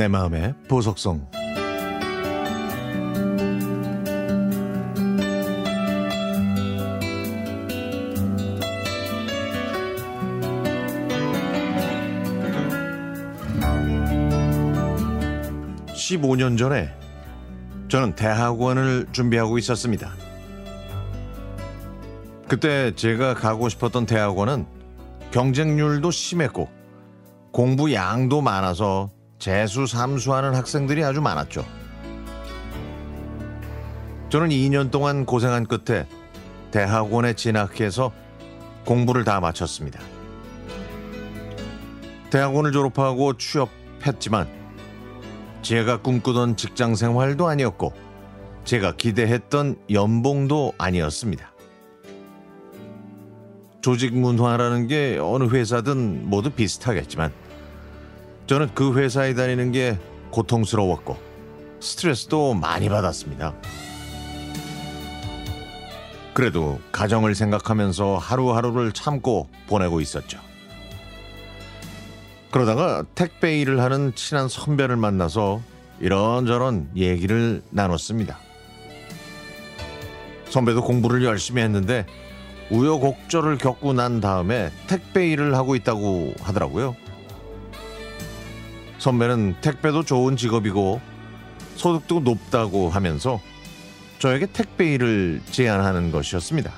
내 마음의 보석성 15년 전에 저는 대학원을 준비하고 있었습니다. 그때 제가 가고 싶었던 대학원은 경쟁률도 심했고 공부 양도 많아서 재수 삼수하는 학생들이 아주 많았죠. 저는 2년 동안 고생한 끝에 대학원에 진학해서 공부를 다 마쳤습니다. 대학원을 졸업하고 취업했지만 제가 꿈꾸던 직장 생활도 아니었고 제가 기대했던 연봉도 아니었습니다. 조직 문화라는 게 어느 회사든 모두 비슷하겠지만 저는 그 회사에 다니는 게 고통스러웠고 스트레스도 많이 받았습니다. 그래도 가정을 생각하면서 하루하루를 참고 보내고 있었죠. 그러다가 택배 일을 하는 친한 선배를 만나서 이런저런 얘기를 나눴습니다. 선배도 공부를 열심히 했는데 우여곡절을 겪고 난 다음에 택배 일을 하고 있다고 하더라고요. 선배는 택배도 좋은 직업이고 소득도 높다고 하면서 저에게 택배 일을 제안하는 것이었습니다.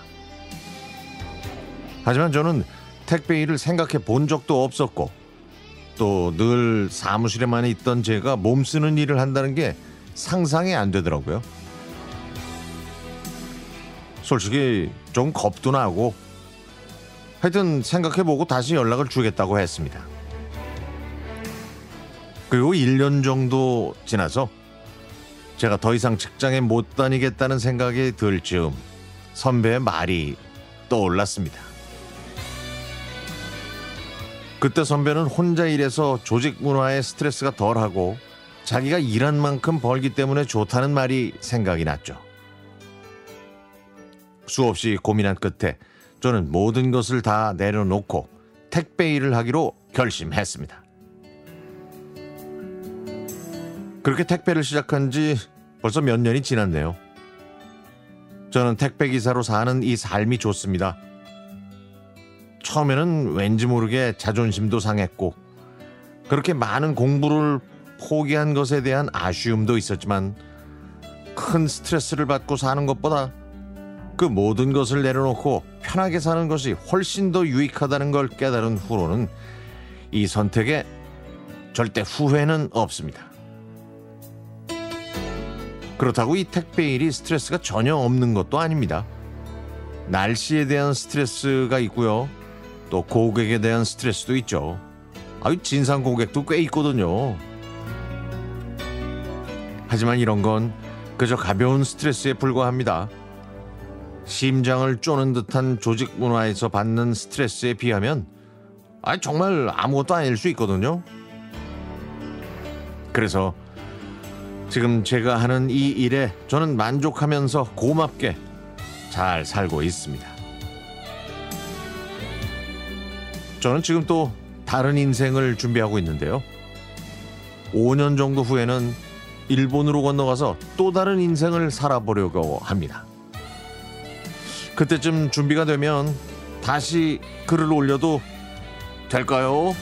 하지만 저는 택배 일을 생각해 본 적도 없었고 또 늘 사무실에만 있던 제가 몸 쓰는 일을 한다는 게 상상이 안 되더라고요. 솔직히 좀 겁도 나고 하여튼 생각해보고 다시 연락을 주겠다고 했습니다. 그리고 1년 정도 지나서 제가 더 이상 직장에 못 다니겠다는 생각이 들 즈음 선배의 말이 떠올랐습니다. 그때 선배는 혼자 일해서 조직 문화의 스트레스가 덜하고 자기가 일한 만큼 벌기 때문에 좋다는 말이 생각이 났죠. 수없이 고민한 끝에 저는 모든 것을 다 내려놓고 택배 일을 하기로 결심했습니다. 그렇게 택배를 시작한 지 벌써 몇 년이 지났네요. 저는 택배 기사로 사는 이 삶이 좋습니다. 처음에는 왠지 모르게 자존심도 상했고 그렇게 많은 공부를 포기한 것에 대한 아쉬움도 있었지만 큰 스트레스를 받고 사는 것보다 그 모든 것을 내려놓고 편하게 사는 것이 훨씬 더 유익하다는 걸 깨달은 후로는 이 선택에 절대 후회는 없습니다. 그렇다고 이 택배 일이 스트레스가 전혀 없는 것도 아닙니다. 날씨에 대한 스트레스가 있고요. 또 고객에 대한 스트레스도 있죠. 아유, 진상 고객도 꽤 있거든요. 하지만 이런 건 그저 가벼운 스트레스에 불과합니다. 심장을 쪼는 듯한 조직 문화에서 받는 스트레스에 비하면 아 정말 아무것도 아닐 수 있거든요. 그래서 지금 제가 하는 이 일에 저는 만족하면서 고맙게 잘 살고 있습니다. 저는 지금 또 다른 인생을 준비하고 있는데요. 5년 정도 후에는 일본으로 건너가서 또 다른 인생을 살아보려고 합니다. 그때쯤 준비가 되면 다시 글을 올려도 될까요?